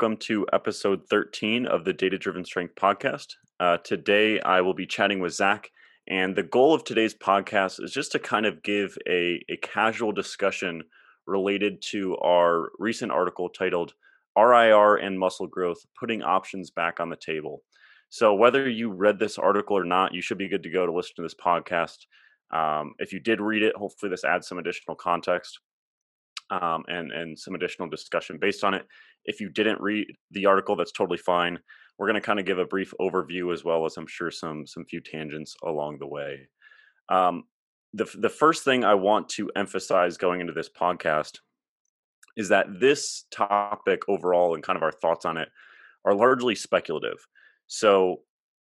welcome to episode 13 of the Data Driven Strength podcast. Uh, today, I will be chatting with Zach, and the goal of today's podcast is just to kind of give a, a casual discussion related to our recent article titled RIR and Muscle Growth Putting Options Back on the Table. So, whether you read this article or not, you should be good to go to listen to this podcast. Um, if you did read it, hopefully, this adds some additional context um, and and some additional discussion based on it. If you didn't read the article, that's totally fine. We're going to kind of give a brief overview as well as I'm sure some some few tangents along the way. Um, the the first thing I want to emphasize going into this podcast is that this topic overall and kind of our thoughts on it are largely speculative. So,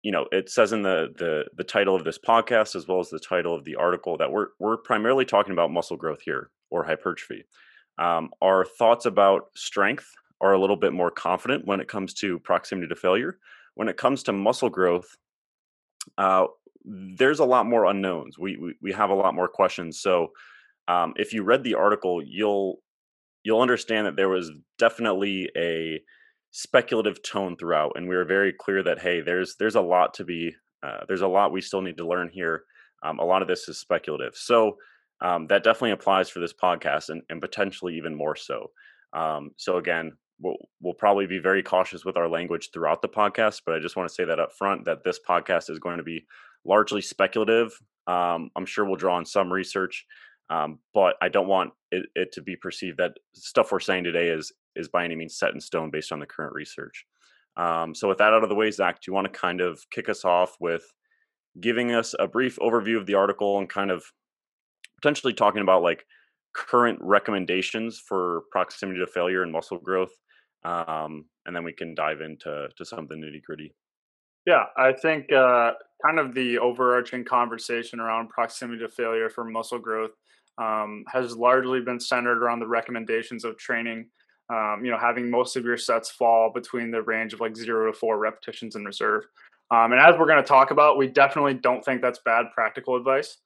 you know, it says in the the the title of this podcast as well as the title of the article that we're we're primarily talking about muscle growth here or hypertrophy. Um, our thoughts about strength are a little bit more confident when it comes to proximity to failure. When it comes to muscle growth, uh, there's a lot more unknowns. We, we, we have a lot more questions. So um, if you read the article, you'll you'll understand that there was definitely a speculative tone throughout, and we were very clear that hey, there's there's a lot to be uh, there's a lot we still need to learn here. Um, a lot of this is speculative. So um, that definitely applies for this podcast and, and potentially even more so. Um, so again, we'll, we'll probably be very cautious with our language throughout the podcast, but I just want to say that up front that this podcast is going to be largely speculative. Um, I'm sure we'll draw on some research, um, but I don't want it, it, to be perceived that stuff we're saying today is is by any means set in stone based on the current research. Um, so with that out of the way, Zach, do you want to kind of kick us off with giving us a brief overview of the article and kind of potentially talking about like current recommendations for proximity to failure and muscle growth um, and then we can dive into to some of the nitty gritty. Yeah i think uh, kind of the overarching conversation around proximity to failure for muscle growth um, has largely been centered around the recommendations of training um, you know having most of your sets fall between the range of like zero to four repetitions in reserve. Um, and as we're going to talk about we definitely don't think that's bad practical advice.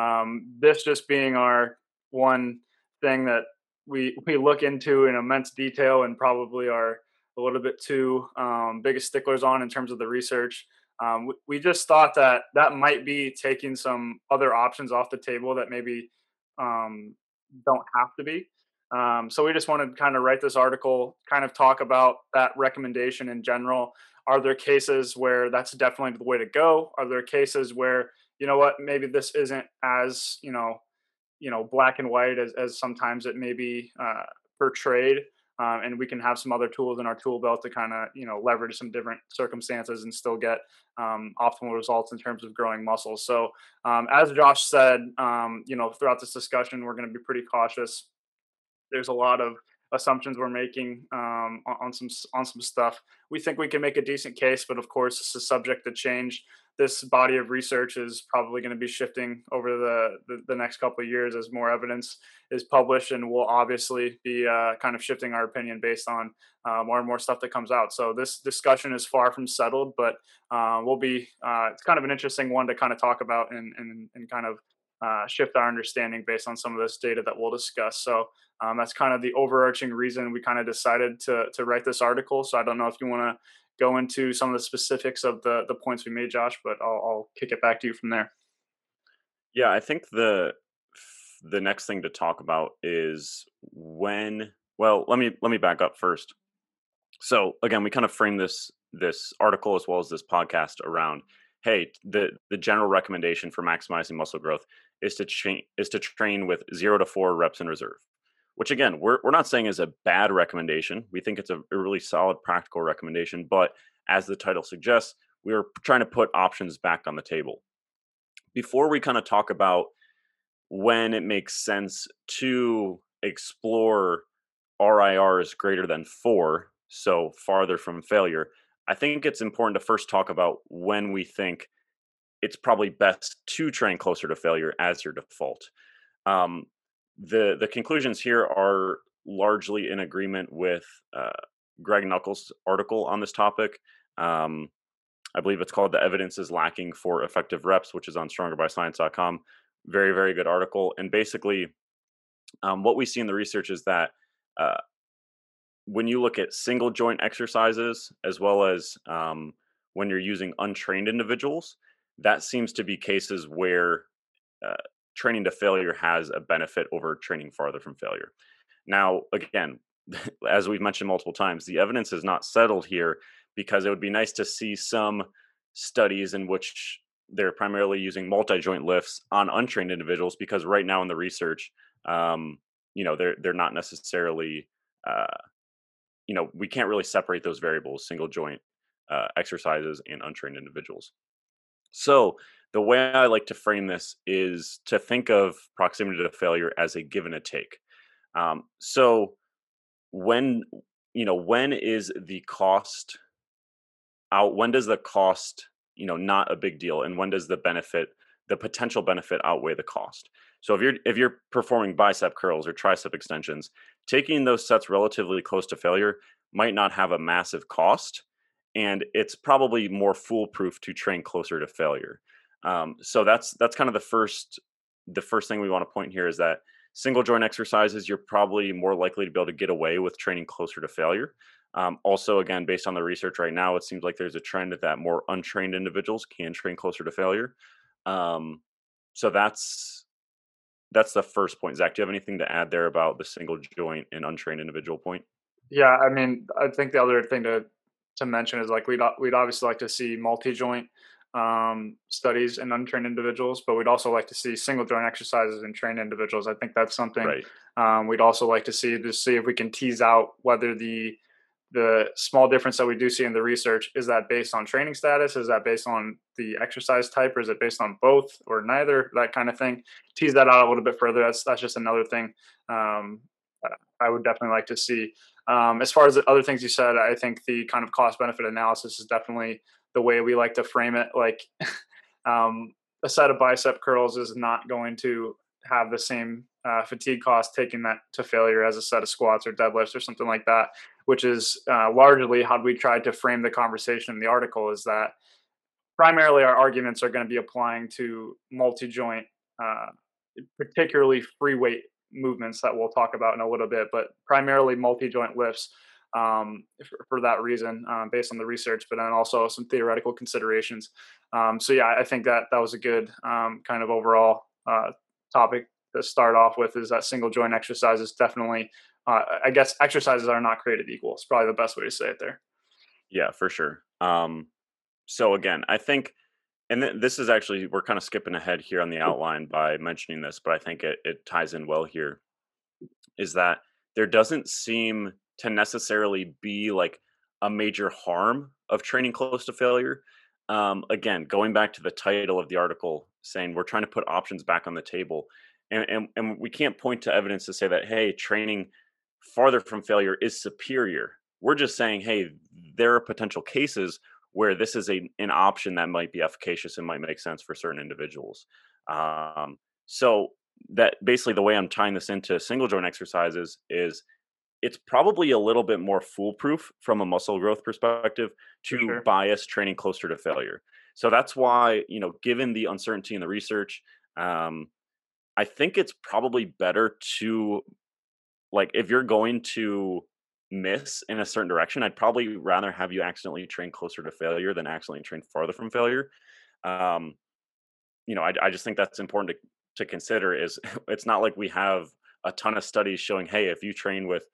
Um, this just being our one thing that we we look into in immense detail and probably are a little bit too um, biggest sticklers on in terms of the research. Um, we, we, just thought that that might be taking some other options off the table that maybe um, don't have to be. Um, so we just wanted to kind of write this article, kind of talk about that recommendation in general. Are there cases where that's definitely the way to go? Are there cases where you know what, maybe this isn't as you know, you know, black and white as as sometimes it may be uh, portrayed. Um, and we can have some other tools in our tool belt to kind of you know leverage some different circumstances and still get um, optimal results in terms of growing muscles. So um, as Josh said, um, you know throughout this discussion, we're going to be pretty cautious. There's a lot of assumptions we're making um, on, on, some on some stuff. We think we can make a decent case, but of course, this is subject to change this body of research is probably going to be shifting over the, the, the, next couple of years as more evidence is published and we'll obviously be uh, kind of shifting our opinion based on uh, more and more stuff that comes out. So this discussion is far from settled but uh, we'll be uh, it's kind of an interesting one to kind of talk about and, and, and kind of uh, shift our understanding based on some of this data that we'll discuss. So um, that's kind of the overarching reason we kind of decided to, to write this article. So i don't know if you want to go into some of the specifics of the the points we made, Josh. But I'll, I'll kick it back to you from there. Yeah, I think the the next thing to talk about is when. Well, let me let me back up first. So again, we kind of frame this this article as well as this podcast around hey the the general recommendation for maximizing muscle growth is to train is to train with 0 to 4 reps in reserve which again we're, we're not saying is a bad recommendation we think it's a, really solid practical recommendation but as the title suggests we are trying to put options back on the table before we kind of talk about when it makes sense to explore RIRs greater than four, so farther from failure, I think it's important to first talk about when we think it's probably best to train closer to failure as your default. Um, the the conclusions here are largely in agreement with uh, Greg Nuckols' article on this topic. Um, I believe it's called "The Evidence Is Lacking for Effective Reps," which is on StrongerByScience.com. Very very good article, and basically, um, what we see in the research is that uh, when you look at single joint exercises as well as um, when you're using untrained individuals, that seems to be cases where uh, training to failure has a benefit over training farther from failure. Now, again, as we've mentioned multiple times, the evidence is not settled here because it would be nice to see some studies in which they're primarily using multi-joint lifts on untrained individuals because right now in the research um, you know they're they're not necessarily uh, you know we can't really separate those variables single joint uh, exercises and untrained individuals so the way i like to frame this is to think of proximity to failure as a give and a take. Um, so when you know when is the cost out when does the cost you know not a big deal and when does the benefit the potential benefit outweigh the cost? So if you're if you're performing bicep curls or tricep extensions taking those sets relatively close to failure might not have a massive cost and it's probably more foolproof to train closer to failure um, so that's that's kind of the first the first thing we want to point here is that single joint exercises you're probably more likely to be able to get away with training closer to failure um, also, again, based on the research right now, it seems like there's a trend that more untrained individuals can train closer to failure. Um, so that's that's the first point. Zach, do you have anything to add there about the single joint and untrained individual point? Yeah, I mean, I think the other thing to to mention is like we'd we'd obviously like to see multi joint um, studies in untrained individuals, but we'd also like to see single joint exercises in trained individuals. I think that's something right. um, we'd also like to see to see if we can tease out whether the the small difference that we do see in the research is that based on training status? Is that based on the exercise type? Or is it based on both or neither? That kind of thing. Tease that out a little bit further. That's that's just another thing um, i would definitely like to see um, as far as the other things you said i think the kind of cost benefit analysis is definitely the way we like to frame it. Like um, a set of bicep curls is not going to have the same uh, fatigue cost taking that to failure as a set of squats or deadlifts or something like that which is uh, largely how we tried to frame the conversation in the article is that primarily our arguments are going to be applying to multi-joint uh, particularly free weight movements that we'll talk about in a little bit but primarily multi-joint lifts um, for, for, that reason um, based on the research but then also some theoretical considerations um, so yeah i think that that was a good um, kind of overall uh, topic to start off with is that single joint exercises definitely uh, I guess exercises are not created equal. It's probably the best way to say it there. Yeah, for sure. Um, so again, I think, and th- this is actually we're kind of skipping ahead here on the outline by mentioning this, but I think it, it ties in well here. Is that there doesn't seem to necessarily be like a major harm of training close to failure. Um, again, going back to the title of the article, saying we're trying to put options back on the table, and, and and we can't point to evidence to say that hey, training farther from failure is superior. We're just saying, hey, there are potential cases where this is a, an option that might be efficacious and might make sense for certain individuals. Um, so that basically the way I'm tying this into single joint exercises is it's probably a little bit more foolproof from a muscle growth perspective to sure. bias training closer to failure. So that's why, you know, given the uncertainty in the research, um, I think it's probably better to like if you're going to miss in a certain direction, I'd probably rather have you accidentally train closer to failure than accidentally train farther from failure. Um, you know, I, I just think that's important to, to consider. Is it's not like we have a ton of studies showing, hey, if you train with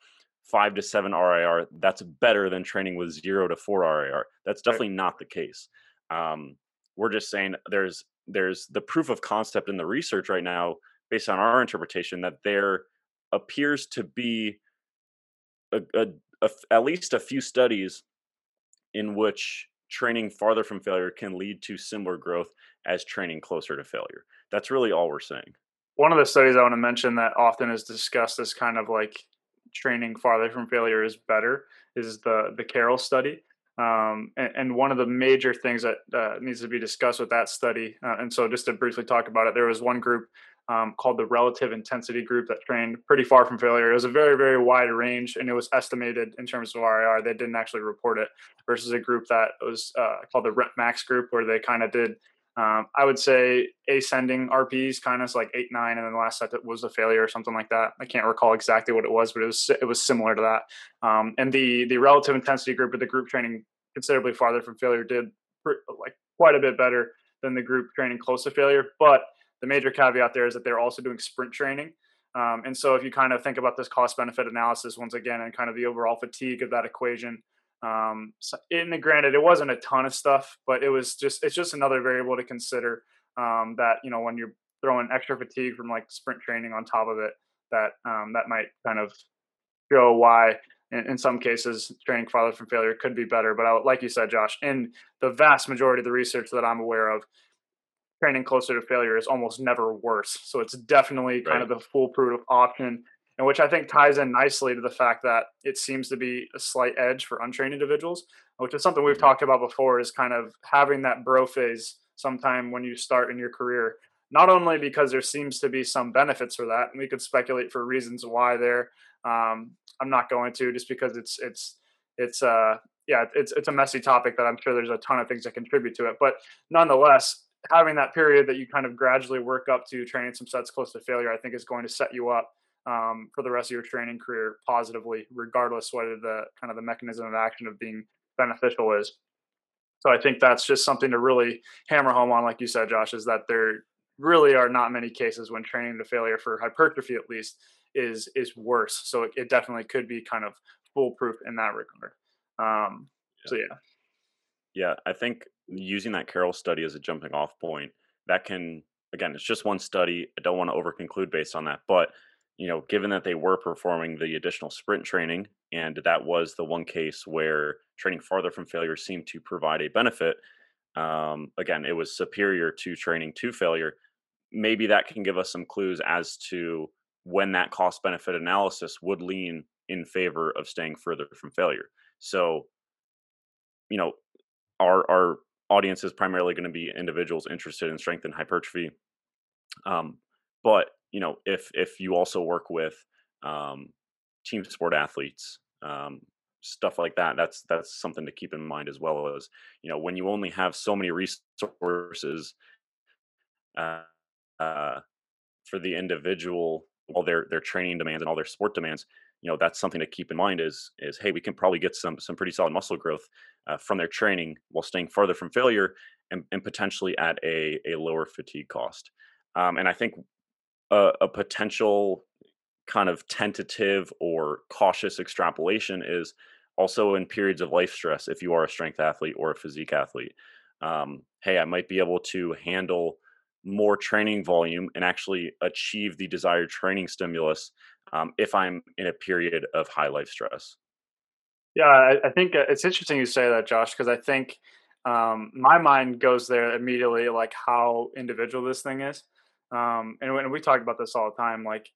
five to seven RIR, that's better than training with zero to four RIR. That's definitely right. not the case. Um, we're just saying there's there's the proof of concept in the research right now, based on our interpretation, that there appears to be a, a, a, at least a few studies in which training farther from failure can lead to similar growth as training closer to failure. That's really all we're saying. One of the studies I want to mention that often is discussed as kind of like training farther from failure is better is the the Carroll study. Um, and, and, one of the major things that uh, needs to be discussed with that study, uh, and so just to briefly talk about it, there was one group um, called the relative intensity group that trained pretty far from failure. It was a very, very wide range and it was estimated in terms of RIR. They didn't actually report it versus a group that was uh, called the Rep Max group where they kind of did Um, I would say ascending RPs, kind of like eight nine, and then the last set was a failure or something like that. I can't recall exactly what it was, but it was it was similar to that. Um, and the the relative intensity group or the group training considerably farther from failure did like quite a bit better than the group training close to failure. But the major caveat there is that they're also doing sprint training. Um, and so if you kind of think about this cost benefit analysis once again and kind of the overall fatigue of that equation, um, so in the granted, it wasn't a ton of stuff, but it was just it's just another variable to consider. Um, that you know when you're throwing extra fatigue from like sprint training on top of it, that um, that might kind of show why in, in, some cases training farther from failure could be better. But I, like you said, Josh, in the vast majority of the research that I'm aware of, training closer to failure is almost never worse. So it's definitely kind right. of the foolproof option and which I think ties in nicely to the fact that it seems to be a slight edge for untrained individuals, which is something we've mm-hmm. talked about before, is kind of having that bro phase sometime when you start in your career. Not only because there seems to be some benefits for that, and we could speculate for reasons why there. Um, I'm not going to, just because it's it's it's uh yeah it's it's a messy topic that I'm sure there's a ton of things that contribute to it. But nonetheless, having that period that you kind of gradually work up to training some sets close to failure, I think is going to set you up um, for the rest of your training career positively, regardless whether the kind of the mechanism of action of being beneficial is. So I think that's just something to really hammer home on, like you said, Josh, is that there really are not many cases when training to failure for hypertrophy, at least, is is worse. So it, it definitely could be kind of foolproof in that regard. Um, yeah. So yeah, yeah, I think using that Carroll study as a jumping off point that can again, it's just one study. I don't want to overconclude based on that, but you know, given that they were performing the additional sprint training, and that was the one case where training farther from failure seemed to provide a benefit, um, again, it was superior to training to failure. Maybe that can give us some clues as to when that cost benefit analysis would lean in favor of staying further from failure. So, you know, our our audience is primarily going to be individuals interested in strength and hypertrophy. Um, but you know, if if you also work with um, team sport athletes, um, stuff like that, that's that's something to keep in mind as well as you know when you only have so many resources uh, uh, for the individual, all their their training demands and all their sport demands. You know, that's something to keep in mind. Is is hey, we can probably get some some pretty solid muscle growth uh, from their training while staying farther from failure and, and potentially at a a lower fatigue cost. Um, and I think a, a potential kind of tentative or cautious extrapolation is also in periods of life stress if you are a strength athlete or a physique athlete um, hey i might be able to handle more training volume and actually achieve the desired training stimulus um, if i'm in a period of high life stress yeah i, I think uh, it's interesting you say that josh because i think um, my mind goes there immediately like how individual this thing is um, and when we talk about this all the time, like,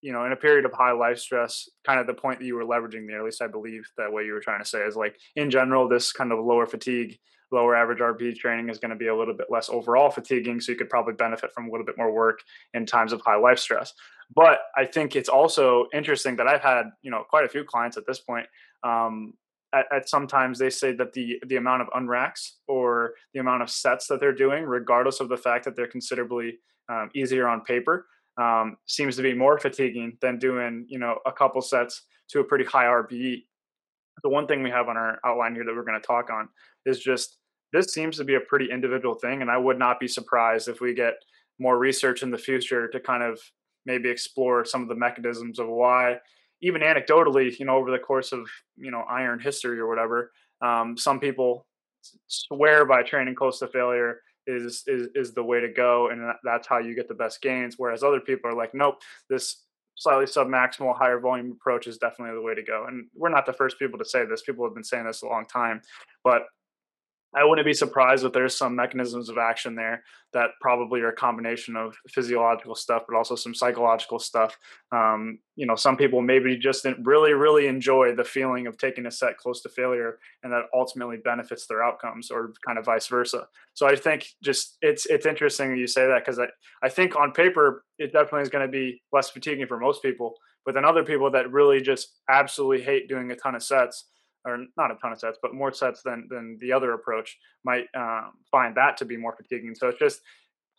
you know, in a period of high life stress, kind of the point that you were leveraging there, at least I believe that what you were trying to say is like, in general, this kind of lower fatigue, lower average RP training is going to be a little bit less overall fatiguing. So you could probably benefit from a little bit more work in times of high life stress. But I think it's also interesting that I've had, you know, quite a few clients at this point um, at, at, sometimes they say that the the amount of unracks or the amount of sets that they're doing, regardless of the fact that they're considerably um, easier on paper, um, seems to be more fatiguing than doing you know a couple sets to a pretty high RPE. The one thing we have on our outline here that we're going to talk on is just this seems to be a pretty individual thing, and I would not be surprised if we get more research in the future to kind of maybe explore some of the mechanisms of why even anecdotally, you know, over the course of you know iron history or whatever, um, some people swear by training close to failure is is is the way to go, and that's how you get the best gains. Whereas other people are like, nope, this slightly submaximal higher volume approach is definitely the way to go. And we're not the first people to say this. People have been saying this a long time, but I wouldn't be surprised if there's some mechanisms of action there that probably are a combination of physiological stuff, but also some psychological stuff. Um, you know, some people maybe just really, really enjoy the feeling of taking a set close to failure, and that ultimately benefits their outcomes, or kind of vice versa. So I think just it's it's interesting you say that because I I think on paper it definitely is going to be less fatiguing for most people, but then other people that really just absolutely hate doing a ton of sets or not a ton of sets, but more sets than than the other approach might um, find that to be more fatiguing. So it just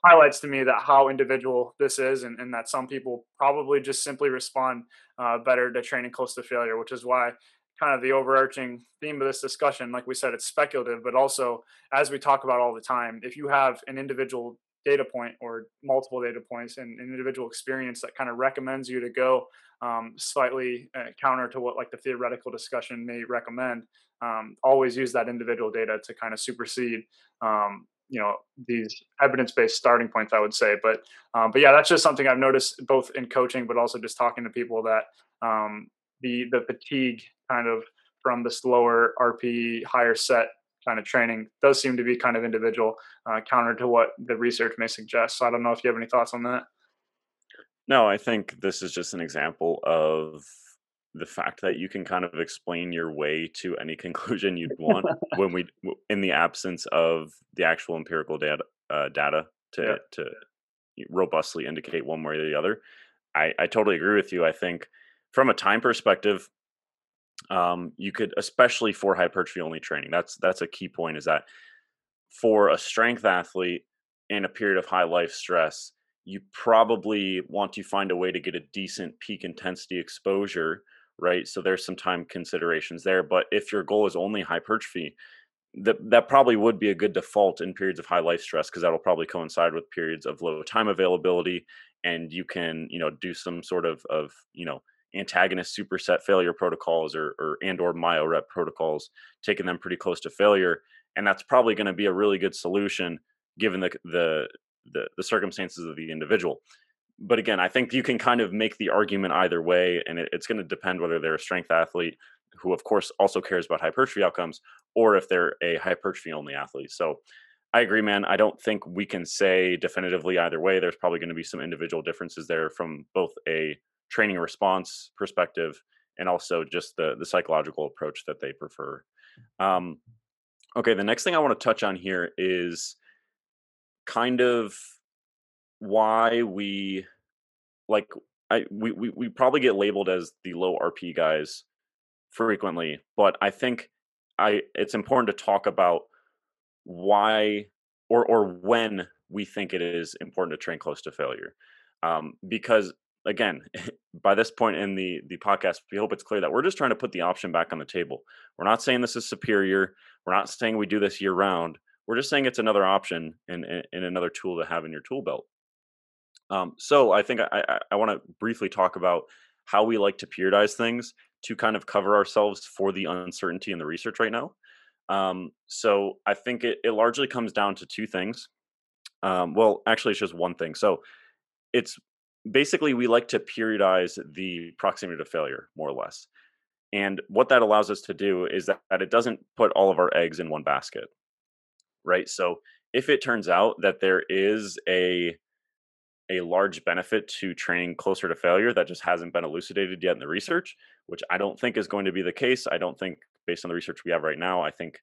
highlights to me that how individual this is, and, and that some people probably just simply respond uh, better to training close to failure, which is why kind of the overarching theme of this discussion, like we said, it's speculative, but also as we talk about all the time, if you have an individual data point or multiple data points and an individual experience that kind of recommends you to go um, slightly uh, counter to what like the theoretical discussion may recommend um, always use that individual data to kind of supersede um, you know these evidence-based starting points i would say but um, but yeah that's just something i've noticed both in coaching but also just talking to people that um, the the fatigue kind of from the slower rp higher set kind of training does seem to be kind of individual, uh, counter to what the research may suggest. So I don't know if you have any thoughts on that. No, I think this is just an example of the fact that you can kind of explain your way to any conclusion you'd want when we in the absence of the actual empirical data uh, data to yeah. to robustly indicate one way or the other. I, I totally agree with you. I think from a time perspective, um, you could especially for hypertrophy only training that's that's a key point is that for a strength athlete in a period of high life stress you probably want to find a way to get a decent peak intensity exposure right so there's some time considerations there but if your goal is only hypertrophy that that probably would be a good default in periods of high life stress because that'll probably coincide with periods of low time availability and you can you know do some sort of of you know antagonist superset failure protocols or, or and or myo-rep protocols, taking them pretty close to failure. And that's probably going to be a really good solution given the, the the the circumstances of the individual. But again, I think you can kind of make the argument either way, and it, it's going to depend whether they're a strength athlete who, of course, also cares about hypertrophy outcomes, or if they're a hypertrophy only athlete. So I agree, man. I don't think we can say definitively either way. There's probably going to be some individual differences there from both a training response perspective and also just the the psychological approach that they prefer. Um, okay, the next thing I want to touch on here is kind of why we like I we, we we probably get labeled as the low RP guys frequently, but I think I it's important to talk about why or or when we think it is important to train close to failure. Um, because again, by this point in the the podcast, we hope it's clear that we're just trying to put the option back on the table. We're not saying this is superior. We're not saying we do this year round. We're just saying it's another option and, and another tool to have in your tool belt. Um, so I think I, I, I want to briefly talk about how we like to periodize things to kind of cover ourselves for the uncertainty in the research right now. Um, so I think it, it largely comes down to two things. Um, well, actually, it's just one thing. So it's basically we like to periodize the proximity to failure more or less and what that allows us to do is that, that, it doesn't put all of our eggs in one basket right? So if it turns out that there is a a large benefit to training closer to failure that just hasn't been elucidated yet in the research which i don't think is going to be the case i don't think based on the research we have right now i think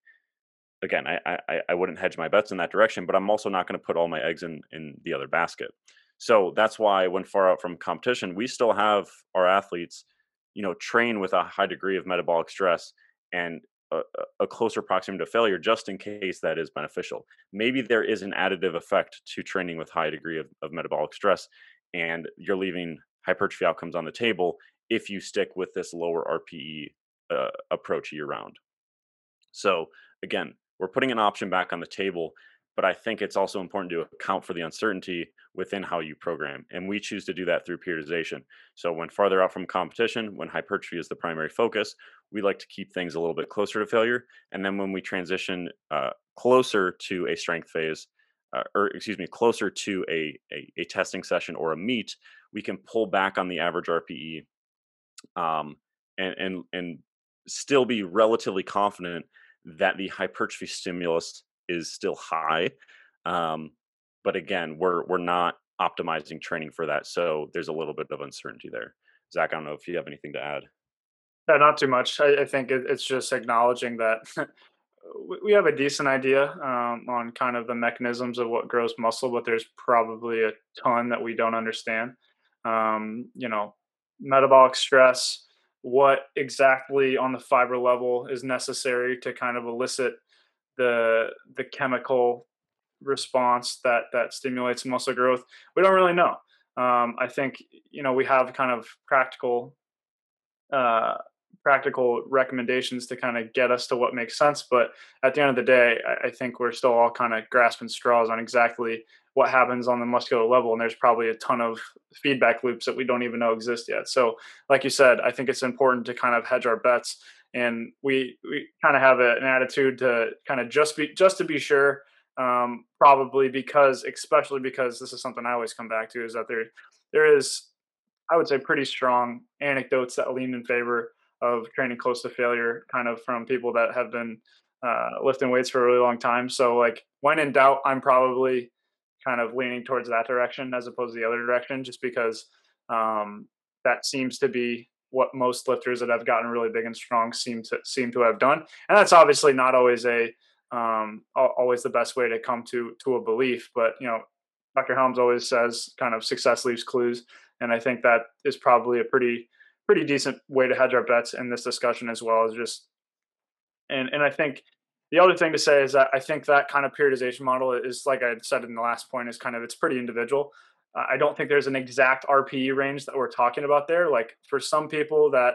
again i i, I wouldn't hedge my bets in that direction but i'm also not going to put all my eggs in in the other basket. So that's why when far out from competition, we still have our athletes, you know, train with a high degree of metabolic stress and a, a, closer proximity to failure just in case that is beneficial. Maybe there is an additive effect to training with high degree of, of metabolic stress and you're leaving hypertrophy outcomes on the table if you stick with this lower RPE uh, approach year round. So again, we're putting an option back on the table but I think it's also important to account for the uncertainty within how you program. And we choose to do that through periodization. So when farther out from competition, when hypertrophy is the primary focus, we like to keep things a little bit closer to failure. And then when we transition uh, closer to a strength phase, uh, or excuse me, closer to a, a, a, testing session or a meet, we can pull back on the average RPE um, and, and, and still be relatively confident that the hypertrophy stimulus is still high. Um, but again, we're we're not optimizing training for that, so there's a little bit of uncertainty there. Zach, I don't know if you have anything to add. Yeah, not too much. I, I think it, it's just acknowledging that we have a decent idea um, on kind of the mechanisms of what grows muscle, but there's probably a ton that we don't understand. Um, you know, metabolic stress what exactly on the fiber level is necessary to kind of elicit the the chemical response that that stimulates muscle growth. We don't really know. Um, i think you know we have kind of practical uh, practical recommendations to kind of get us to what makes sense but at the end of the day i, I think we're still all kind of grasping straws on exactly what happens on the muscular level and there's probably a ton of feedback loops that we don't even know exist yet. So like you said i think it's important to kind of hedge our bets and we we kind of have a, an attitude to kind of just be just to be sure um, probably because especially because this is something i always come back to is that there there is i would say pretty strong anecdotes that lean in favor of training close to failure kind of from people that have been uh, lifting weights for a really long time. So like when in doubt i'm probably kind of leaning towards that direction as opposed to the other direction, just because um, that seems to be what most lifters that have gotten really big and strong seem to seem to have done. And that's obviously not always a um, always the best way to come to to a belief, but you know, Dr. Helms always says kind of success leaves clues, and I think that is probably a pretty pretty decent way to hedge our bets in this discussion as well as just and and I think the other thing to say is that I think that kind of periodization model is, like I said in the last point, is kind of it's pretty individual. I don't think there's an exact RPE range that we're talking about there. Like for some people that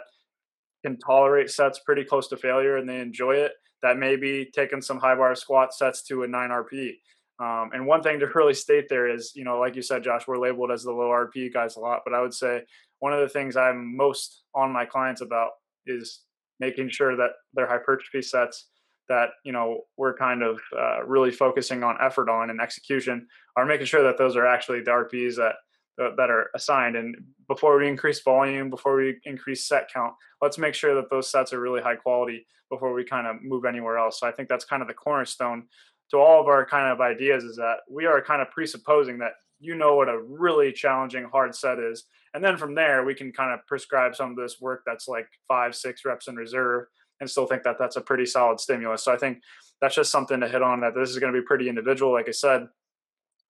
can tolerate sets pretty close to failure and they enjoy it, that may be taking some high bar squat sets to a nine RPE. Um, and one thing to really state there is, you know, like you said, Josh, we're labeled as the low RPE guys a lot, but I would say one of the things I'm most on my clients about is making sure that their hypertrophy sets that you know we're kind of uh, really focusing on effort on and execution are making sure that those are actually the RPs that that are assigned. And before we increase volume, before we increase set count, let's make sure that those sets are really high quality before we kind of move anywhere else. So I think that's kind of the cornerstone to all of our kind of ideas is that we are kind of presupposing that you know what a really challenging hard set is. And then from there, we can kind of prescribe some of this work that's like five, six reps in reserve and still think that that's a pretty solid stimulus. So I think that's just something to hit on that this is going to be pretty individual. Like I said,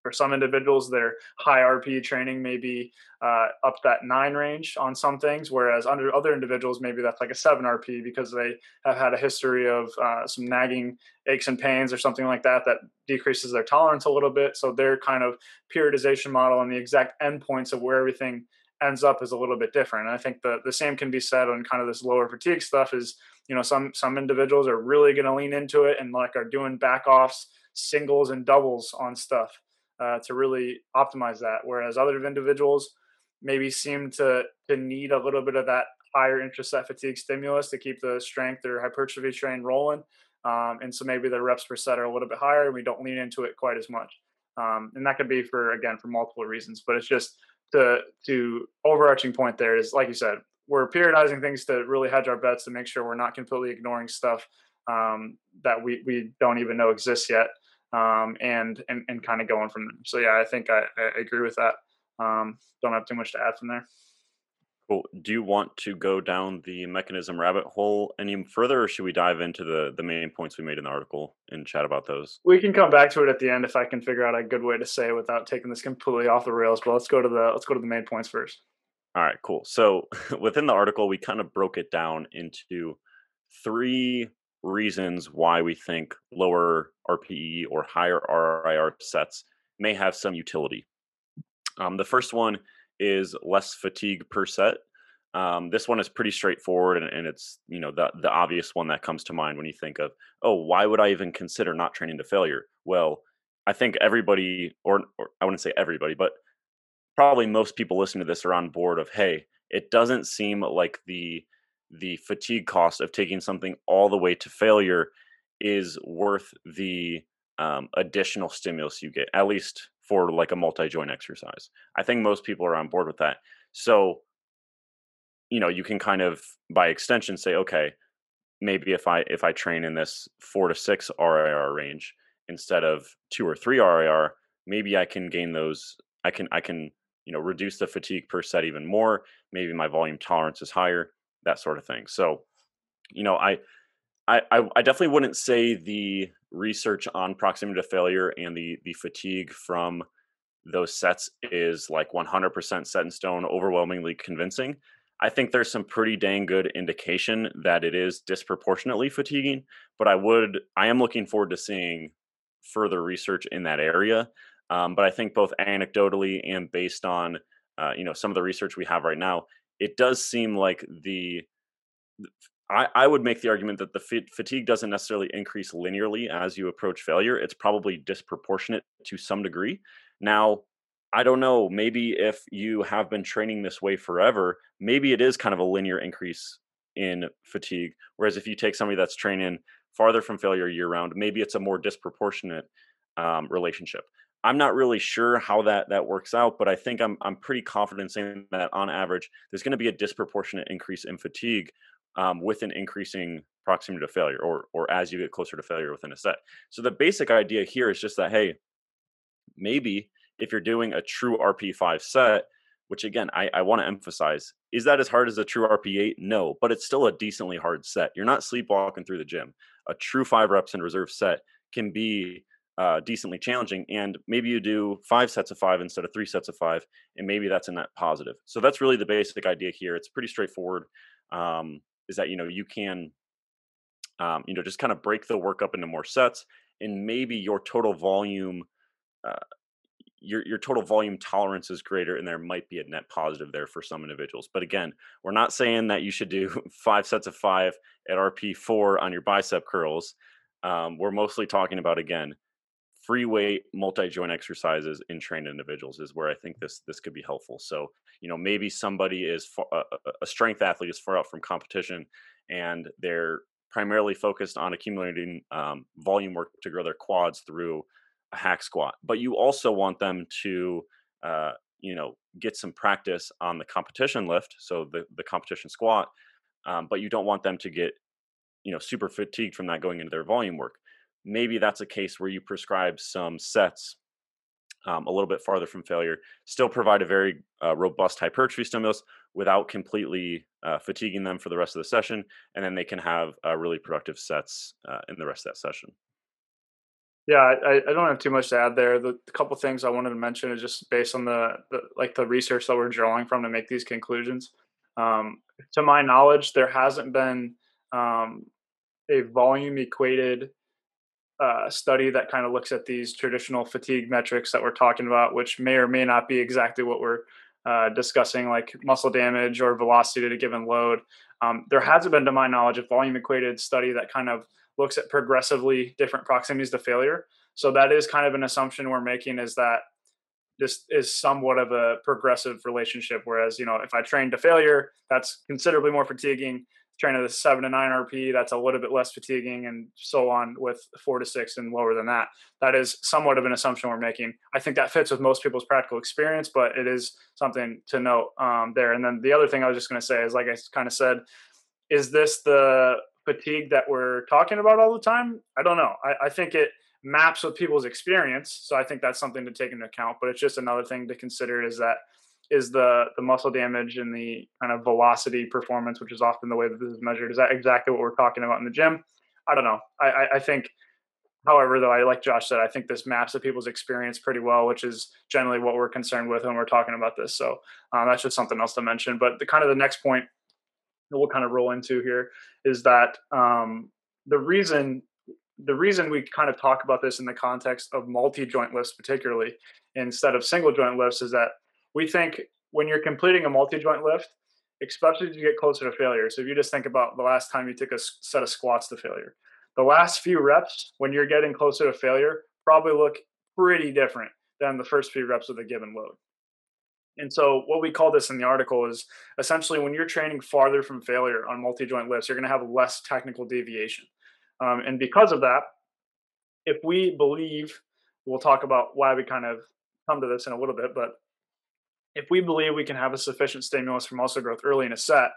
for some individuals, their high RP training may be uh, up that nine range on some things, whereas under other individuals, maybe that's like a seven RP because they have had a history of uh, some nagging aches and pains or something like that that decreases their tolerance a little bit. So their kind of periodization model and the exact endpoints of where everything ends up is a little bit different. And I think the the same can be said on kind of this lower fatigue stuff is you know some some individuals are really going to lean into it and like are doing back offs singles and doubles on stuff uh, to really optimize that whereas other individuals maybe seem to to need a little bit of that higher intraset fatigue stimulus to keep the strength or hypertrophy train rolling um, and so maybe the reps per set are a little bit higher and we don't lean into it quite as much um, and that could be for again for multiple reasons but it's just the to overarching point there is like you said we're periodizing things to really hedge our bets to make sure we're not completely ignoring stuff um, that we, we don't even know exists yet um, and, and, and kind of going from there. So yeah, I think I, I agree with that. Um, don't have too much to add from there. Cool. Do you want to go down the mechanism rabbit hole any further, or should we dive into the the main points we made in the article and chat about those? We can come back to it at the end if I can figure out a good way to say it without taking this completely off the rails. But let's go to the let's go to the main points first. All right, cool. So within the article, we kind of broke it down into three reasons why we think lower RPE or higher RIR sets may have some utility. Um, the first one is less fatigue per set. Um, this one is pretty straightforward, and, and, it's you know the the obvious one that comes to mind when you think of oh why would I even consider not training to failure? Well, I think everybody, or, or I wouldn't say everybody, but probably most people listening to this are on board of hey it doesn't seem like the the fatigue cost of taking something all the way to failure is worth the um, additional stimulus you get at least for like a multi-joint exercise. I think most people are on board with that. So you know you can kind of by extension say okay maybe if i if i train in this four to six rir range instead of two or three rir maybe i can gain those i can i can you know reduce the fatigue per set even more. Maybe my volume tolerance is higher that sort of thing. So you know i i i definitely wouldn't say the research on proximity to failure and the the fatigue from those sets is like 100% set in stone overwhelmingly convincing I think there's some pretty dang good indication that it is disproportionately fatiguing, but I would I am looking forward to seeing further research in that area. Um, but I think both anecdotally and based on uh, you know some of the research we have right now, it does seem like the I, I would make the argument that the fatigue doesn't necessarily increase linearly as you approach failure. It's probably disproportionate to some degree. Now, I don't know, maybe if you have been training this way forever, maybe it is kind of a linear increase in fatigue. Whereas if you take somebody that's training farther from failure year round, maybe it's a more disproportionate um, relationship. I'm not really sure how that that works out, but I think I'm I'm pretty confident saying that on average, there's going to be a disproportionate increase in fatigue um, with an increasing proximity to failure, or or as you get closer to failure within a set. So the basic idea here is just that hey, maybe if you're doing a true RP5 set, which again, I, I want to emphasize, is that as hard as a true RP8? No, but it's still a decently hard set. You're not sleepwalking through the gym. A true five reps in reserve set can be uh, decently challenging. And maybe you do five sets of five instead of three sets of five, and maybe that's a net positive. So that's really the basic idea here. It's pretty straightforward. Um, is that you know you can, um, you know, just kind of break the work up into more sets, and maybe your total volume uh, your your total volume tolerance is greater and there might be a net positive there for some individuals. But again we're not saying that you should do five sets of five at rp4 on your bicep curls. Um, we're mostly talking about again free weight multi-joint exercises in trained individuals is where i think this this could be helpful. So you know maybe somebody is far, a strength athlete is far out from competition and they're primarily focused on accumulating um, volume work to grow their quads through a hack squat, but you also want them to, uh, you know, get some practice on the competition lift, so the the competition squat, um, but you don't want them to get, you know, super fatigued from that going into their volume work. Maybe that's a case where you prescribe some sets um, a little bit farther from failure, still provide a very uh, robust hypertrophy stimulus without completely uh, fatiguing them for the rest of the session, and then they can have uh, really productive sets uh, in the rest of that session. Yeah, I, I don't have too much to add there. The, the couple things I wanted to mention is just based on the, the like the research that we're drawing from to make these conclusions. Um, to my knowledge, there hasn't been um, a volume equated uh, study that kind of looks at these traditional fatigue metrics that we're talking about, which may or may not be exactly what we're uh, discussing, like muscle damage or velocity at a given load. Um, there hasn't been, to my knowledge, a volume equated study that kind of looks at progressively different proximities to failure. So that is kind of an assumption we're making is that this is somewhat of a progressive relationship. Whereas, you know, if I train to failure, that's considerably more fatiguing. Train at a seven to nine RP, that's a little bit less fatiguing, and so on with four to six and lower than that. That is somewhat of an assumption we're making. I think that fits with most people's practical experience, but it is something to note um, there. And then the other thing I was just going to say is, like I kind of said, is this the fatigue that we're talking about all the time? I don't know. I, I think it maps with people's experience. So I think that's something to take into account. But it's just another thing to consider is that is the the muscle damage and the kind of velocity performance, which is often the way that this is measured. Is that exactly what we're talking about in the gym? I don't know. I, I, I think However, though, I like Josh said, I think this maps of people's experience pretty well, which is generally what we're concerned with when we're talking about this. So um, that's just something else to mention. But the kind of the next point that we'll kind of roll into here is that um, the reason the reason we kind of talk about this in the context of multi-joint lifts particularly instead of single joint lifts is that we think when you're completing a multi-joint lift especially as you get closer to failure. So if you just think about the last time you took a set of squats to failure. The last few reps when you're getting closer to failure probably look pretty different than the first few reps with a given load. And so, what we call this in the article is essentially when you're training farther from failure on multi joint lifts, you're going to have less technical deviation. Um, and because of that, if we believe, we'll talk about why we kind of come to this in a little bit, but if we believe we can have a sufficient stimulus for muscle growth early in a set,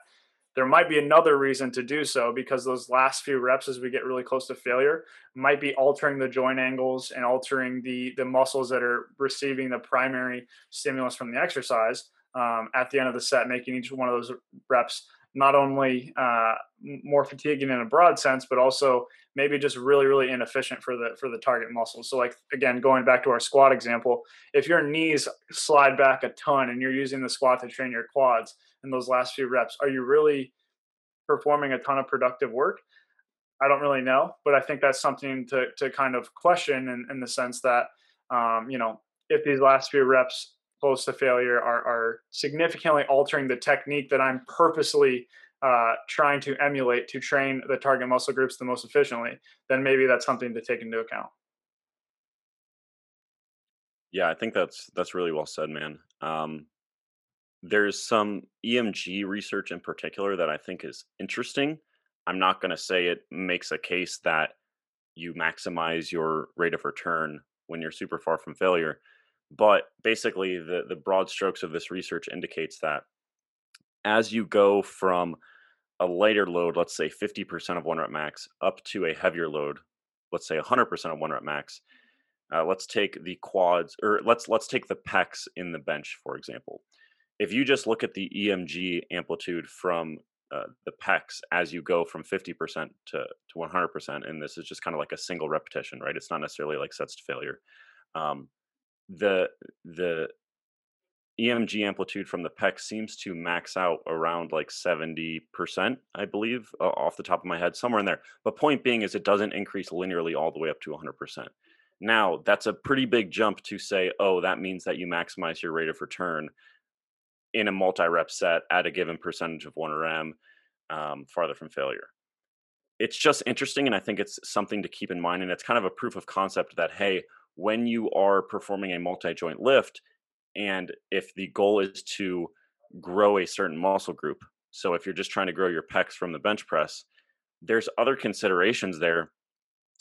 there might be another reason to do so because those last few reps as we get really close to failure might be altering the joint angles and altering the the muscles that are receiving the primary stimulus from the exercise um, at the end of the set making each one of those reps not only uh, more fatiguing in a broad sense but also maybe just really really inefficient for the for the target muscles so like again going back to our squat example if your knees slide back a ton and you're using the squat to train your quads in those last few reps, are you really performing a ton of productive work? I don't really know, but I think that's something to to kind of question in, in the sense that um, you know if these last few reps close to failure are, are significantly altering the technique that I'm purposely uh, trying to emulate to train the target muscle groups the most efficiently, then maybe that's something to take into account. Yeah, I think that's that's really well said, man. Um, there's some EMG research in particular that I think is interesting. I'm not going to say it makes a case that you maximize your rate of return when you're super far from failure, but basically the the broad strokes of this research indicates that as you go from a lighter load, let's say 50% of one rep max, up to a heavier load, let's say 100% of one rep max. Uh, let's take the quads, or let's let's take the pecs in the bench, for example. If you just look at the EMG amplitude from uh, the pecs as you go from 50% to, to 100%, and this is just kind of like a single repetition, right? It's not necessarily like sets to failure. Um, the the EMG amplitude from the pec seems to max out around like 70%, I believe, uh, off the top of my head, somewhere in there. But point being is it doesn't increase linearly all the way up to 100%. Now, that's a pretty big jump to say, oh, that means that you maximize your rate of return in a multi rep set at a given percentage of 1RM um, farther from failure. It's just interesting, and I think it's something to keep in mind. And it's kind of a proof of concept that, hey, when you are performing a multi joint lift, and if the goal is to grow a certain muscle group, so if you're just trying to grow your pecs from the bench press, there's other considerations there.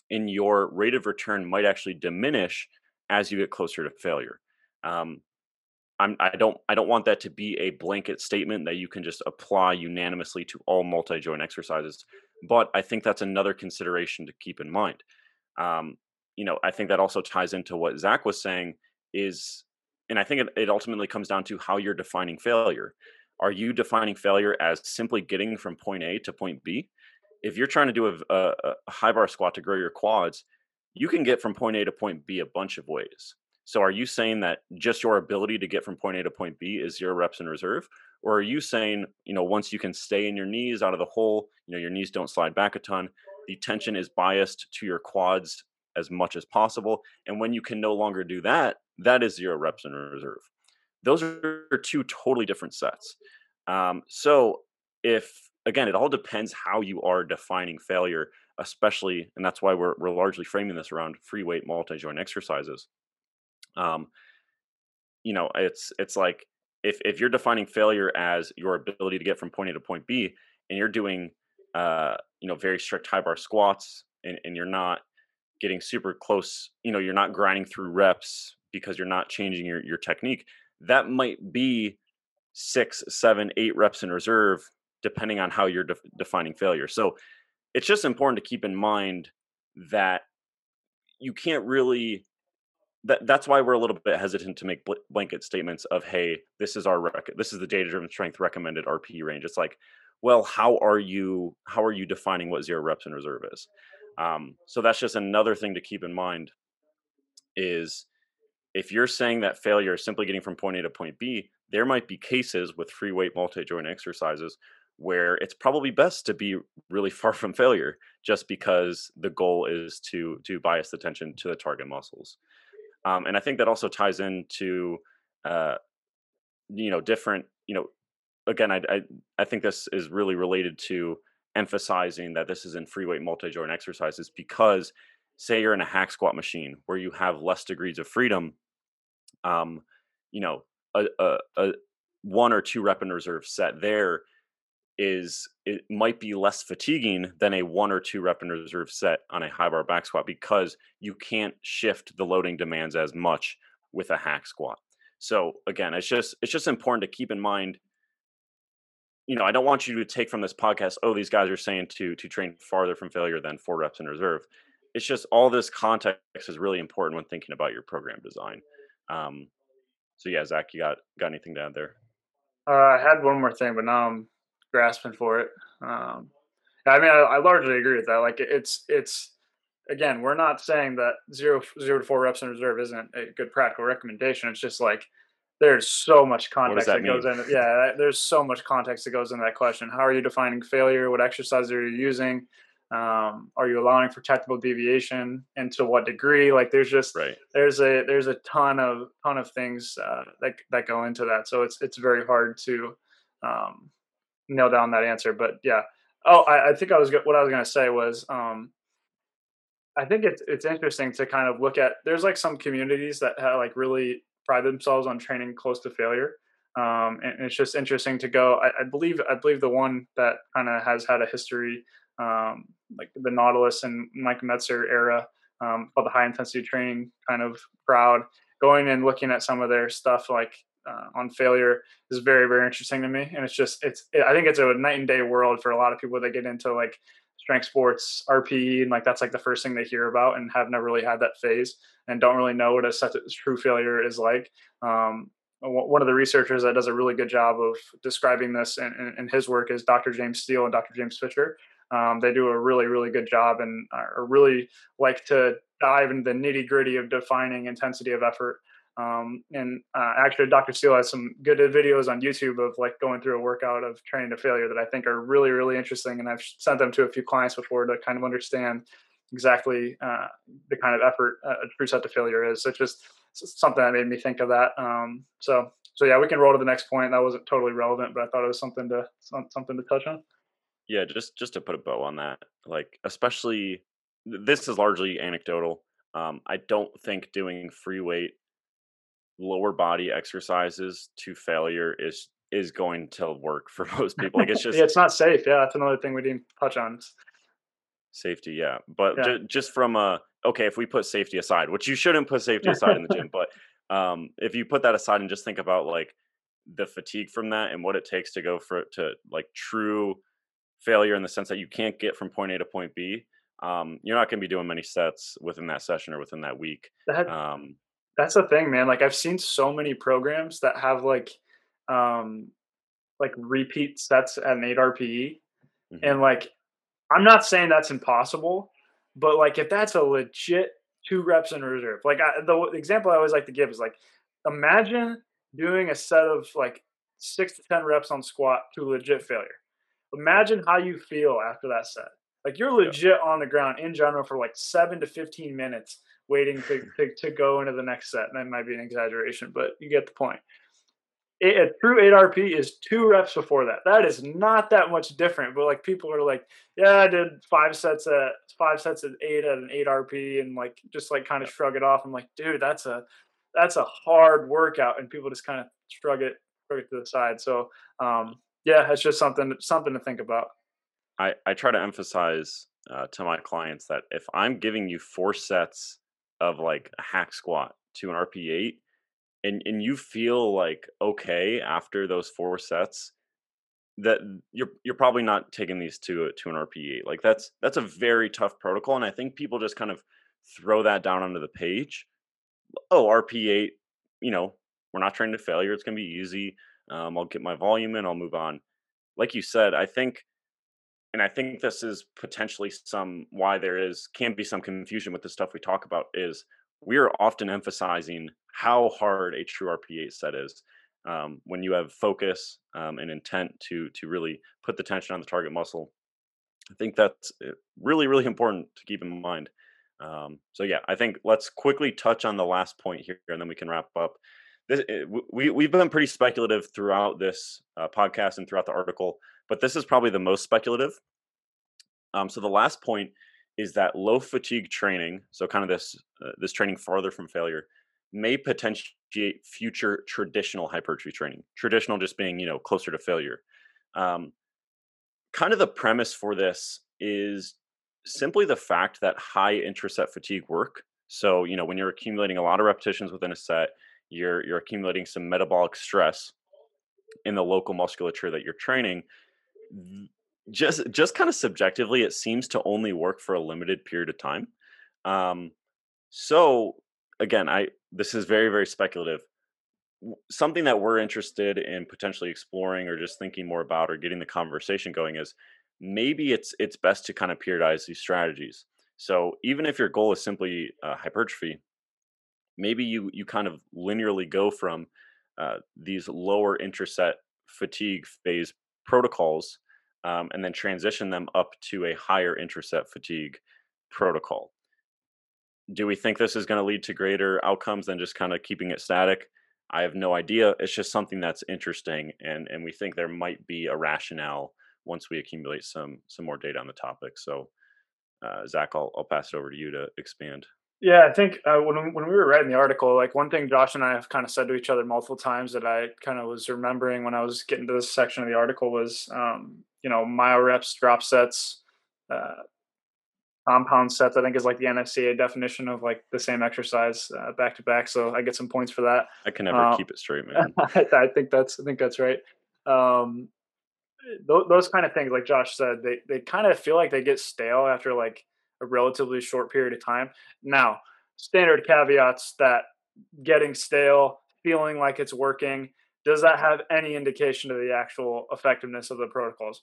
In your rate of return might actually diminish as you get closer to failure. Um, I'm, I don't I don't want that to be a blanket statement that you can just apply unanimously to all multi-joint exercises. But I think that's another consideration to keep in mind. Um, you know, I think that also ties into what Zach was saying is and I think it, it ultimately comes down to how you're defining failure. Are you defining failure as simply getting from point A to point B? If you're trying to do a, a, a high bar squat to grow your quads, you can get from point A to point B a bunch of ways. So are you saying that just your ability to get from point A to point B is zero reps in reserve? Or are you saying, you know, once you can stay in your knees out of the hole, you know, your knees don't slide back a ton, the tension is biased to your quads as much as possible. And when you can no longer do that, that is zero reps in reserve. Those are two totally different sets. Um, so if again, it all depends how you are defining failure, especially, and that's why we're we're largely framing this around free weight multi joint exercises. Um, you know, it's it's like if if you're defining failure as your ability to get from point A to point B, and you're doing uh, you know very strict high bar squats, and, and you're not getting super close, you know, you're not grinding through reps because you're not changing your, your technique, that might be six, seven, eight reps in reserve, depending on how you're de- defining failure. So it's just important to keep in mind that you can't really. That, that's why we're a little bit hesitant to make bl- blanket statements of hey this is our rec- this is the data driven strength recommended rp range it's like well how are you how are you defining what zero reps in reserve is um, so that's just another thing to keep in mind is if you're saying that failure is simply getting from point A to point B, there might be cases with free weight multi joint exercises where it's probably best to be really far from failure just because the goal is to to bias the tension to the target muscles. Um, and I think that also ties into uh, you know different you know again I, I I think this is really related to emphasizing that this is in free weight multi joint exercises because say you're in a hack squat machine where you have less degrees of freedom um you know a, a, a one or two rep in reserve set there is it might be less fatiguing than a one or two rep in reserve set on a high bar back squat because you can't shift the loading demands as much with a hack squat. So again, it's just it's just important to keep in mind you know, I don't want you to take from this podcast, oh, these guys are saying to to train farther from failure than four reps in reserve. It's just all this context is really important when thinking about your program design. Um, so yeah, Zach, you got got anything to add there? Uh, I had one more thing, but now I'm grasping for it. Um, I mean, I, I, largely agree with that. Like, it's it's again, we're not saying that zero zero to four reps in reserve isn't a good practical recommendation. It's just like there's so much context that, that, goes in. Yeah, there's so much context that goes into that question. How are you defining failure? What exercises are you using? Um, are you allowing for technical deviation, and to what degree? Like, there's just right. there's a there's a ton of ton of things uh, that that go into that. So it's it's very hard to um, nail down that answer. But yeah. Oh, I, I think I was what I was gonna say was um, I think it's it's interesting to kind of look at. There's like some communities that have like really pride themselves on training close to failure, um, and it's just interesting to go. I, I believe I believe the one that kind of has had a history, um, like the Nautilus and Mike Mentzer era, um, called the high intensity training kind of crowd. Going and looking at some of their stuff, like uh, on failure is very very interesting to me and it's just it's it, i think it's a night and day world for a lot of people that get into like strength sports, RPE, and like that's like the first thing they hear about and have never really had that phase and don't really know what a set true failure is like. Um, one of the researchers that does a really good job of describing this in, in, his work is Dr. James Steele and Dr. James Fisher. Um, they do a really, really good job and are really like to dive into the nitty gritty of defining intensity of effort um, and uh, actually, Dr. Steele has some good videos on YouTube of like going through a workout of training to failure that I think are really, really interesting. And I've sent them to a few clients before to kind of understand exactly uh, the kind of effort a true set to failure is. So it's just something that made me think of that. Um, so, so yeah, we can roll to the next point. That wasn't totally relevant, but I thought it was something to something to touch on. Yeah, just just to put a bow on that, like especially this is largely anecdotal. Um, I don't think doing free weight lower body exercises to failure is is going to work for most people. Like it's just yeah, it's not safe. Yeah, that's another thing we didn't touch on. Safety, yeah, but yeah. Ju- just from a okay, if we put safety aside, which you shouldn't put safety aside in the gym, but um, if you put that aside and just think about like the fatigue from that and what it takes to go for it to like true failure in the sense that you can't get from point A to point B. Um, you're not going to be doing many sets within that session or within that week. That, um, that's the thing, man. Like I've seen so many programs that have like um like repeat sets at an 8 RPE. Mm-hmm. And like I'm not saying that's impossible, but like if that's a legit two reps in reserve. Like I, the example I always like to give is like imagine doing a set of like 6 to 10 reps on squat to legit failure. Imagine how you feel after that set. Like you're legit yeah. on the ground in general for like 7 to 15 minutes waiting to, to, to, go into the next set. And that might be an exaggeration, but you get the point. It, a true 8RP is two reps before that. That is not that much different. But like people are like, yeah, I did five sets at five sets at eight at an 8RP and like just like kind of shrug it off. I'm like, dude, that's a that's a hard workout. And people just kind of shrug it, shrug it to the side. So um, yeah, it's just something something to think about. I, I try to emphasize uh, to my clients that if I'm giving you four sets of like a hack squat to an RP8 and and you feel like okay after those four sets that you're you're probably not taking these to to an RP8 like that's that's a very tough protocol and I think people just kind of throw that down onto the page. Oh RP8 you know we're not training to failure it's going to be easy um, I'll get my volume in I'll move on. Like you said I think and I think this is potentially some why there is can be some confusion with the stuff we talk about is we are often emphasizing how hard a true RP8 set is um, when you have focus um, and intent to to really put the tension on the target muscle. I think that's eh, really really important to keep in mind. Um, so yeah, I think let's quickly touch on the last point here, and then we can wrap up. This, eh, we we've been pretty speculative throughout this uh, podcast and throughout the article but this is probably the most speculative. Um, so the last point is that low fatigue training, so kind of this uh, this training farther from failure, may potentiate future traditional hypertrophy training. Traditional just being you know closer to failure. Um, kind of the premise for this is simply the fact that high intraset fatigue work. So you know when you're accumulating a lot of repetitions within a set, you're you're accumulating some metabolic stress in the local musculature that you're training just just kind of subjectively it seems to only work for a limited period of time. Um so again i this is very very speculative. Something that we're interested in potentially exploring or just thinking more about or getting the conversation going is maybe it's it's best to kind of periodize these strategies. So even if your goal is simply uh, hypertrophy maybe you you kind of linearly go from uh, these lower interset fatigue phase protocols um, and then transition them up to a higher interset fatigue protocol. Do we think this is going to lead to greater outcomes than just kind of keeping it static? I have no idea. It's just something that's interesting, and and we think there might be a rationale once we accumulate some some more data on the topic. So, uh, Zach, I'll I'll pass it over to you to expand. Yeah, I think uh, when when we were writing the article, like one thing Josh and I have kind of said to each other multiple times that I kind of was remembering when I was getting to this section of the article was, um, you know, myo reps, drop sets, uh, compound sets. I think is like the NSCA definition of like the same exercise uh, back to back. So I get some points for that. I can never um, keep it straight, man. I think that's I think that's right. Um, those, those kind of things, like Josh said, they they kind of feel like they get stale after like a relatively short period of time. Now, standard caveats that getting stale, feeling like it's working, does that have any indication of the actual effectiveness of the protocols?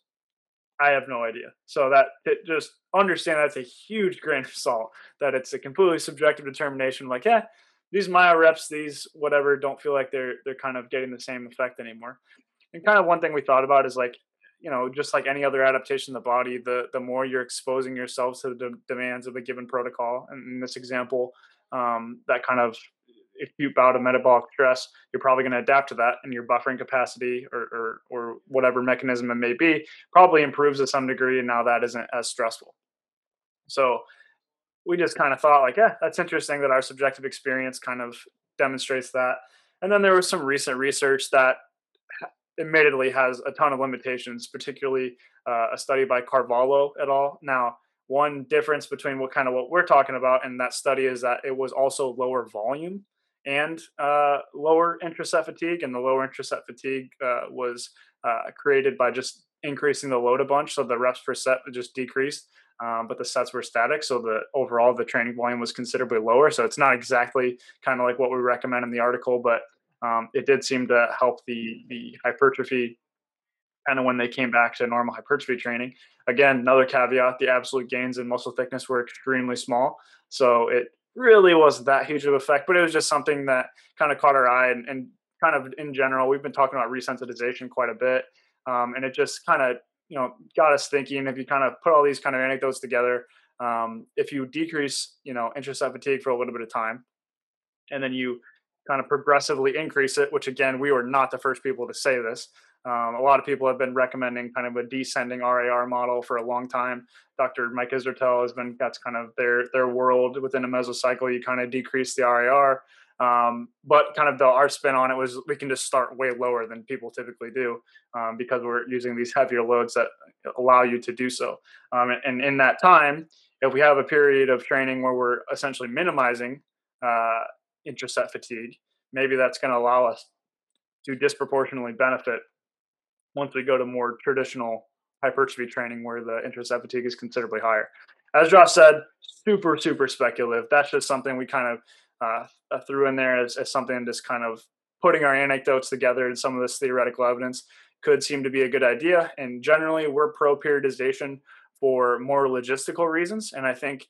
I have no idea. So that it, just understand that's a huge grain of salt. That it's a completely subjective determination. Like, yeah, these myo reps, these whatever, don't feel like they're they're kind of getting the same effect anymore. And kind of one thing we thought about is like you know, just like any other adaptation in the body, the the more you're exposing yourselves to the de- demands of a given protocol. And in this example, um, that kind of acute bout of metabolic stress, you're probably going to adapt to that, and your buffering capacity or, or or whatever mechanism it may be probably improves to some degree, and now that isn't as stressful. So we just kind of thought like, yeah, that's interesting that our subjective experience kind of demonstrates that. And then there was some recent research that admittedly has a ton of limitations, particularly uh, a study by Carvalho et al. Now, one difference between what kind of what we're talking about and that study is that it was also lower volume and uh, lower intraset fatigue, and the lower intraset fatigue uh, was uh, created by just increasing the load a bunch, so the reps per set just decreased. Um, but the sets were static, so the overall the training volume was considerably lower. So it's not exactly kind of like what we recommend in the article, but um, it did seem to help the the hypertrophy kind of when they came back to normal hypertrophy training. Again, another caveat: the absolute gains in muscle thickness were extremely small, so it really wasn't that huge of effect. But it was just something that kind of caught our eye, and, and kind of in general, we've been talking about resensitization quite a bit, um, and it just kind of you know got us thinking. If you kind of put all these kind of anecdotes together, um, if you decrease you know intraset fatigue for a little bit of time, and then you kind of progressively increase it, which again, we were not the first people to say this. Um, a lot of people have been recommending kind of a descending RIR model for a long time. Dr. Mike Israetel has been that's kind of their their world within a mesocycle. You kind of decrease the RIR, um, but kind of the our spin on it was we can just start way lower than people typically do um, because we're using these heavier loads that allow you to do so. Um, and, and, in that time, if we have a period of training where we're essentially minimizing uh, intraset fatigue, maybe that's going to allow us to disproportionately benefit once we go to more traditional hypertrophy training where the intraset fatigue is considerably higher. As Josh said, super, super speculative. That's just something we kind of uh, uh, threw in there as, as something just kind of putting our anecdotes together and some of this theoretical evidence could seem to be a good idea. And generally, we're pro periodization for more logistical reasons. And I think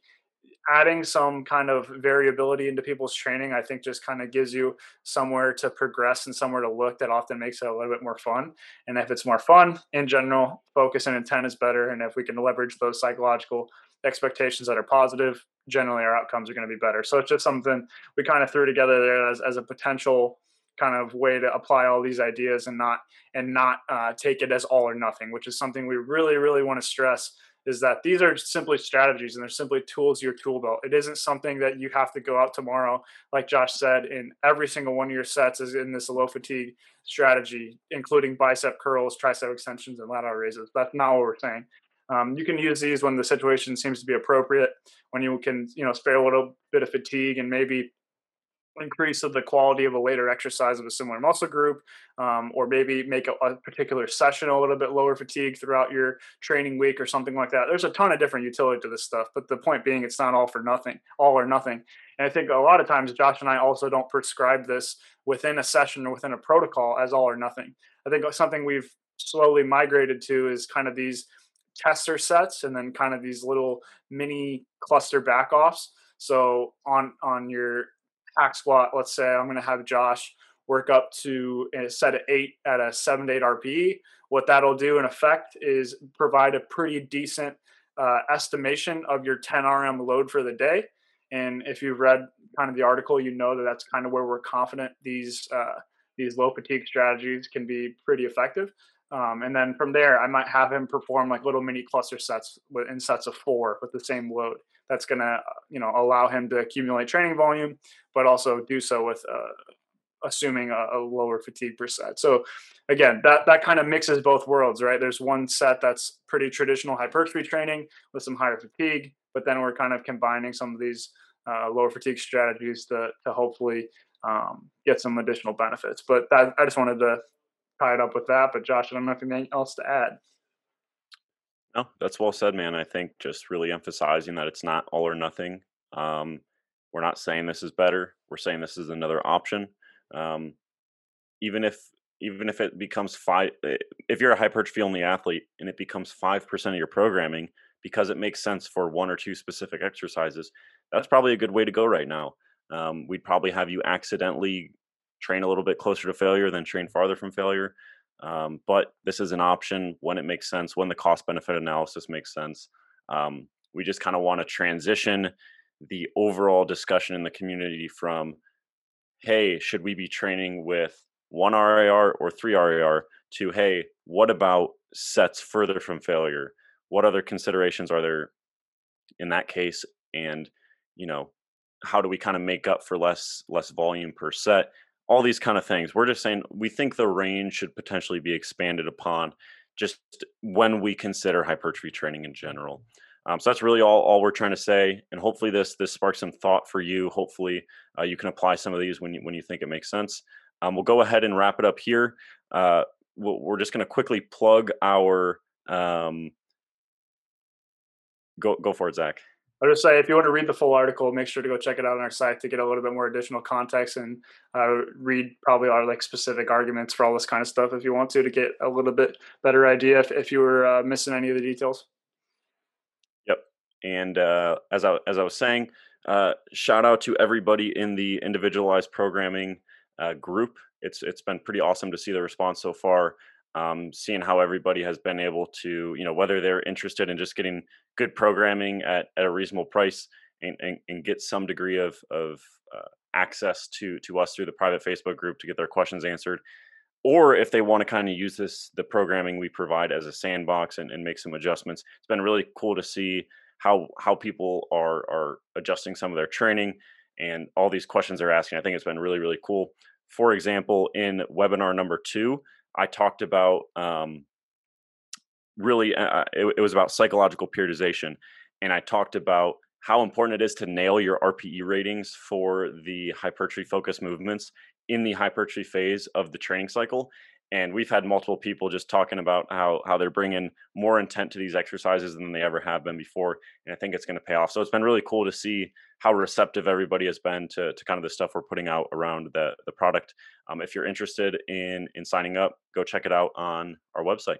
adding some kind of variability into people's training, I think just kind of gives you somewhere to progress and somewhere to look that often makes it a little bit more fun. And if it's more fun in general, focus and intent is better. And if we can leverage those psychological expectations that are positive, generally our outcomes are going to be better. So it's just something we kind of threw together there as, as a potential kind of way to apply all these ideas and not and not uh, take it as all or nothing, which is something we really really want to stress is that these are simply strategies and they're simply tools your tool belt. It isn't something that you have to go out tomorrow, like Josh said, in every single one of your sets is in this low fatigue strategy, including bicep curls, tricep extensions, and lateral raises. That's not what we're saying. Um, you can use these when the situation seems to be appropriate, when you can, you know, spare a little bit of fatigue and maybe increase of the quality of a later exercise of a similar muscle group, um, or maybe make a, a, particular session a little bit lower fatigue throughout your training week or something like that. There's a ton of different utility to this stuff, but the point being, it's not all for nothing, all or nothing. And I think a lot of times Josh and I also don't prescribe this within a session or within a protocol as all or nothing. I think something we've slowly migrated to is kind of these tester sets and then kind of these little mini cluster backoffs. So on on your hack squat, let's say I'm going to have Josh work up to a set of eight at a seven to eight RPE. What that'll do in effect is provide a pretty decent uh, estimation of your 10 RM load for the day. And if you've read kind of the article, you know that that's kind of where we're confident these uh, these low fatigue strategies can be pretty effective. Um, and then from there, I might have him perform like little mini cluster sets in sets of four with the same load. That's going to, you know, allow him to accumulate training volume, but also do so with uh, assuming a, a, lower fatigue per set. So again, that that kind of mixes both worlds, right? There's one set that's pretty traditional hypertrophy training with some higher fatigue, but then we're kind of combining some of these uh, lower fatigue strategies to to hopefully um, get some additional benefits. But that, I just wanted to tie it up with that. But Josh, I don't if anything else to add. No, that's well said, man. I think just really emphasizing that it's not all or nothing. Um, we're not saying this is better. We're saying this is another option. Um, even if even if it becomes five, eh, if you're a hypertrophy only athlete and it becomes five percent of your programming because it makes sense for one or two specific exercises, that's probably a good way to go right now. Um, we'd probably have you accidentally train a little bit closer to failure than train farther from failure. Um, but this is an option when it makes sense, when the cost benefit analysis makes sense. Um, we just kind of want to transition the overall discussion in the community from, hey, should we be training with one RIR or three RIR to, hey, what about sets further from failure? What other considerations are there in that case? And, you know, how do we kind of make up for less less volume per set all these kind of things. We're just saying we think the range should potentially be expanded upon just when we consider hypertrophy training in general. Um, so that's really all, all we're trying to say, and hopefully this this sparks some thought for you. Hopefully uh, you can apply some of these when you when you think it makes sense. Um, we'll go ahead and wrap it up here. Uh, we we are just going to quickly plug our. Um, go go for it, Zach. I'll just say if you want to read the full article, make sure to go check it out on our site to get a little bit more additional context and uh, read probably our like specific arguments for all this kind of stuff if you want to to get a little bit better idea if, if you were uh, missing any of the details. Yep, and uh, as I as I was saying, uh, shout out to everybody in the individualized programming uh, group. It's it's been pretty awesome to see the response so far um, seeing how everybody has been able to, you know, whether they're interested in just getting good programming at, at a reasonable price and, and, and get some degree of, of uh, access to, to us through the private Facebook group to get their questions answered, or if they want to kind of use this, the programming we provide as a sandbox and, and make some adjustments. It's been really cool to see how, how people are, are adjusting some of their training and all these questions they're asking. I think it's been really, really cool. For example, in webinar number two, I talked about um, really, uh, uh, it, it was about psychological periodization. And I talked about how important it is to nail your RPE ratings for the hypertrophy focused movements in the hypertrophy phase of the training cycle and we've had multiple people just talking about how how they're bringing more intent to these exercises than they ever have been before and i think it's going to pay off. So it's been really cool to see how receptive everybody has been to, to kind of the stuff we're putting out around the the product. Um, if you're interested in in signing up go check it out on our website.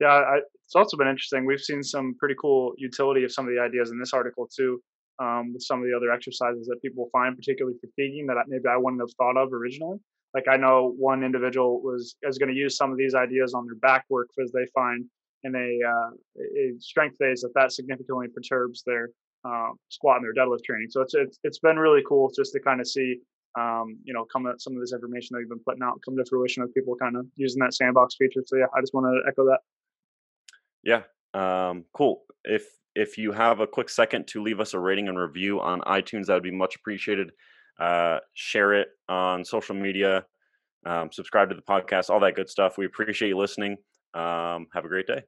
Yeah I, it's also been interesting. We've seen some pretty cool utility of some of the ideas in this article too um, with some of the other exercises that people find particularly fatiguing that maybe i wouldn't have thought of originally like I know one individual was is going to use some of these ideas on their back work because they find in a, uh, a strength phase that that significantly perturbs their um, squat and their deadlift training. So it's, it's it's been really cool just to kind of see um, you know come some of this information that you've been putting out come to fruition of people kind of using that sandbox feature. So yeah, I just want to echo that. Yeah, um, cool. If if you have a quick second to leave us a rating and review on iTunes, that would be much appreciated uh, share it on social media, um, subscribe to the podcast, all that good stuff. We appreciate you listening. Um, have a great day.